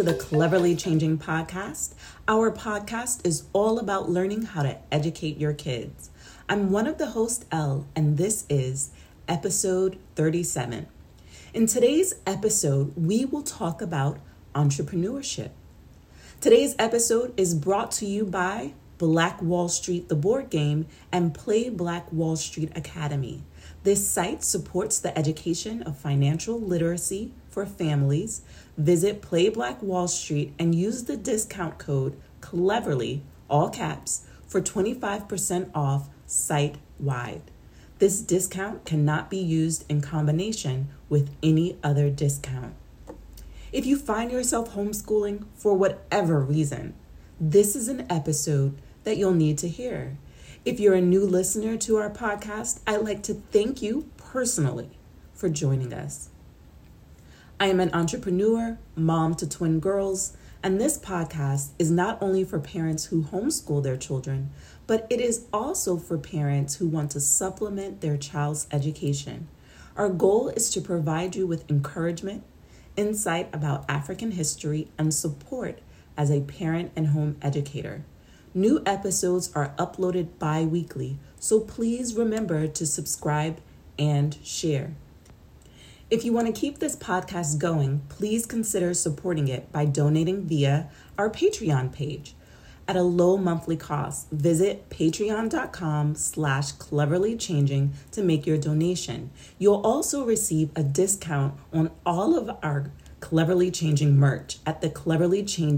to the Cleverly Changing podcast. Our podcast is all about learning how to educate your kids. I'm one of the hosts, Elle, and this is episode 37. In today's episode, we will talk about entrepreneurship. Today's episode is brought to you by Black Wall Street, the board game, and Play Black Wall Street Academy. This site supports the education of financial literacy for families. Visit Play Black Wall Street and use the discount code CLEVERLY, all caps, for 25% off site wide. This discount cannot be used in combination with any other discount. If you find yourself homeschooling for whatever reason, this is an episode that you'll need to hear. If you're a new listener to our podcast, I'd like to thank you personally for joining us. I am an entrepreneur, mom to twin girls, and this podcast is not only for parents who homeschool their children, but it is also for parents who want to supplement their child's education. Our goal is to provide you with encouragement, insight about African history, and support as a parent and home educator. New episodes are uploaded bi weekly, so please remember to subscribe and share. If you want to keep this podcast going, please consider supporting it by donating via our Patreon page. At a low monthly cost, visit patreon.com slash cleverly changing to make your donation. You'll also receive a discount on all of our Cleverly Changing merch at the Cleverly Changing